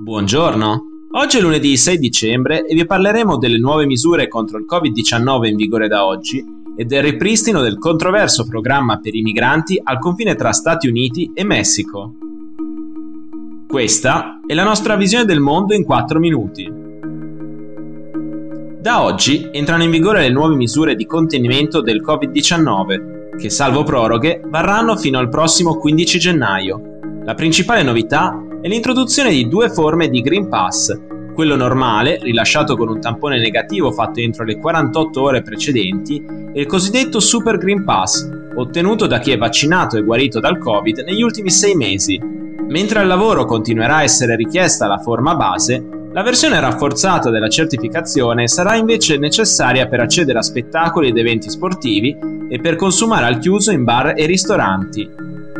Buongiorno, oggi è lunedì 6 dicembre e vi parleremo delle nuove misure contro il Covid-19 in vigore da oggi e del ripristino del controverso programma per i migranti al confine tra Stati Uniti e Messico. Questa è la nostra visione del mondo in 4 minuti. Da oggi entrano in vigore le nuove misure di contenimento del Covid-19, che salvo proroghe varranno fino al prossimo 15 gennaio. La principale novità è l'introduzione di due forme di Green Pass, quello normale, rilasciato con un tampone negativo fatto entro le 48 ore precedenti, e il cosiddetto Super Green Pass, ottenuto da chi è vaccinato e guarito dal Covid negli ultimi sei mesi. Mentre al lavoro continuerà a essere richiesta la forma base, la versione rafforzata della certificazione sarà invece necessaria per accedere a spettacoli ed eventi sportivi e per consumare al chiuso in bar e ristoranti.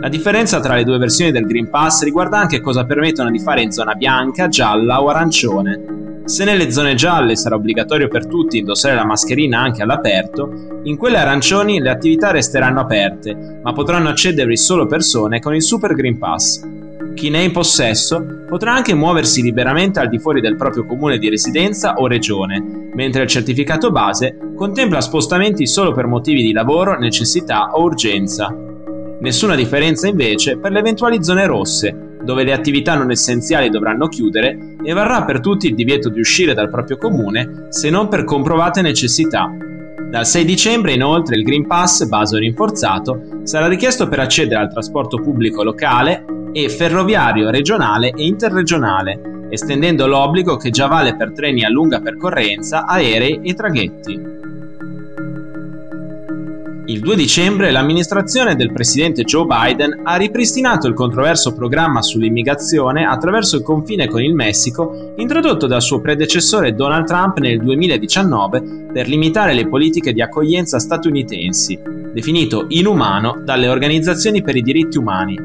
La differenza tra le due versioni del Green Pass riguarda anche cosa permettono di fare in zona bianca, gialla o arancione. Se nelle zone gialle sarà obbligatorio per tutti indossare la mascherina anche all'aperto, in quelle arancioni le attività resteranno aperte, ma potranno accedervi solo persone con il Super Green Pass. Chi ne è in possesso potrà anche muoversi liberamente al di fuori del proprio comune di residenza o regione, mentre il certificato base contempla spostamenti solo per motivi di lavoro, necessità o urgenza. Nessuna differenza invece per le eventuali zone rosse, dove le attività non essenziali dovranno chiudere e varrà per tutti il divieto di uscire dal proprio comune se non per comprovate necessità. Dal 6 dicembre inoltre il Green Pass, base rinforzato, sarà richiesto per accedere al trasporto pubblico locale e ferroviario regionale e interregionale, estendendo l'obbligo che già vale per treni a lunga percorrenza, aerei e traghetti. Il 2 dicembre l'amministrazione del presidente Joe Biden ha ripristinato il controverso programma sull'immigrazione attraverso il confine con il Messico introdotto dal suo predecessore Donald Trump nel 2019 per limitare le politiche di accoglienza statunitensi, definito inumano dalle organizzazioni per i diritti umani.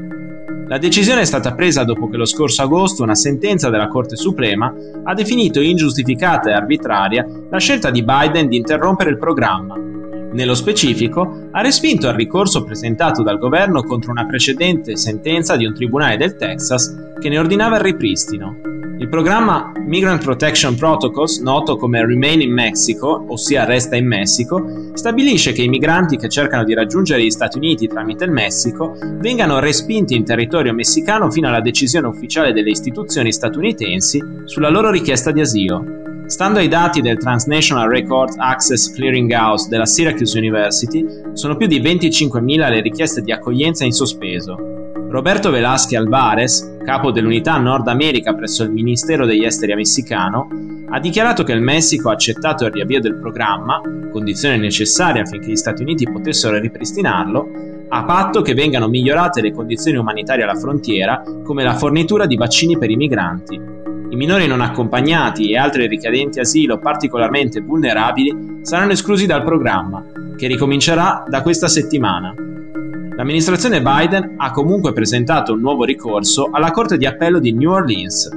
La decisione è stata presa dopo che lo scorso agosto una sentenza della Corte Suprema ha definito ingiustificata e arbitraria la scelta di Biden di interrompere il programma nello specifico, ha respinto il ricorso presentato dal governo contro una precedente sentenza di un tribunale del Texas che ne ordinava il ripristino. Il programma Migrant Protection Protocols, noto come Remain in Mexico, ossia Resta in Messico, stabilisce che i migranti che cercano di raggiungere gli Stati Uniti tramite il Messico vengano respinti in territorio messicano fino alla decisione ufficiale delle istituzioni statunitensi sulla loro richiesta di asilo. Stando ai dati del Transnational Record Access Clearinghouse della Syracuse University, sono più di 25.000 le richieste di accoglienza in sospeso. Roberto Velasque Alvarez, capo dell'unità Nord America presso il Ministero degli Esteri messicano, ha dichiarato che il Messico ha accettato il riavvio del programma, condizione necessaria affinché gli Stati Uniti potessero ripristinarlo, a patto che vengano migliorate le condizioni umanitarie alla frontiera, come la fornitura di vaccini per i migranti. I minori non accompagnati e altri richiedenti asilo particolarmente vulnerabili saranno esclusi dal programma, che ricomincerà da questa settimana. L'amministrazione Biden ha comunque presentato un nuovo ricorso alla Corte di Appello di New Orleans.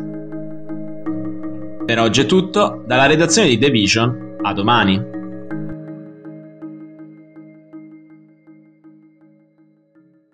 Per oggi è tutto, dalla redazione di The Vision, a domani.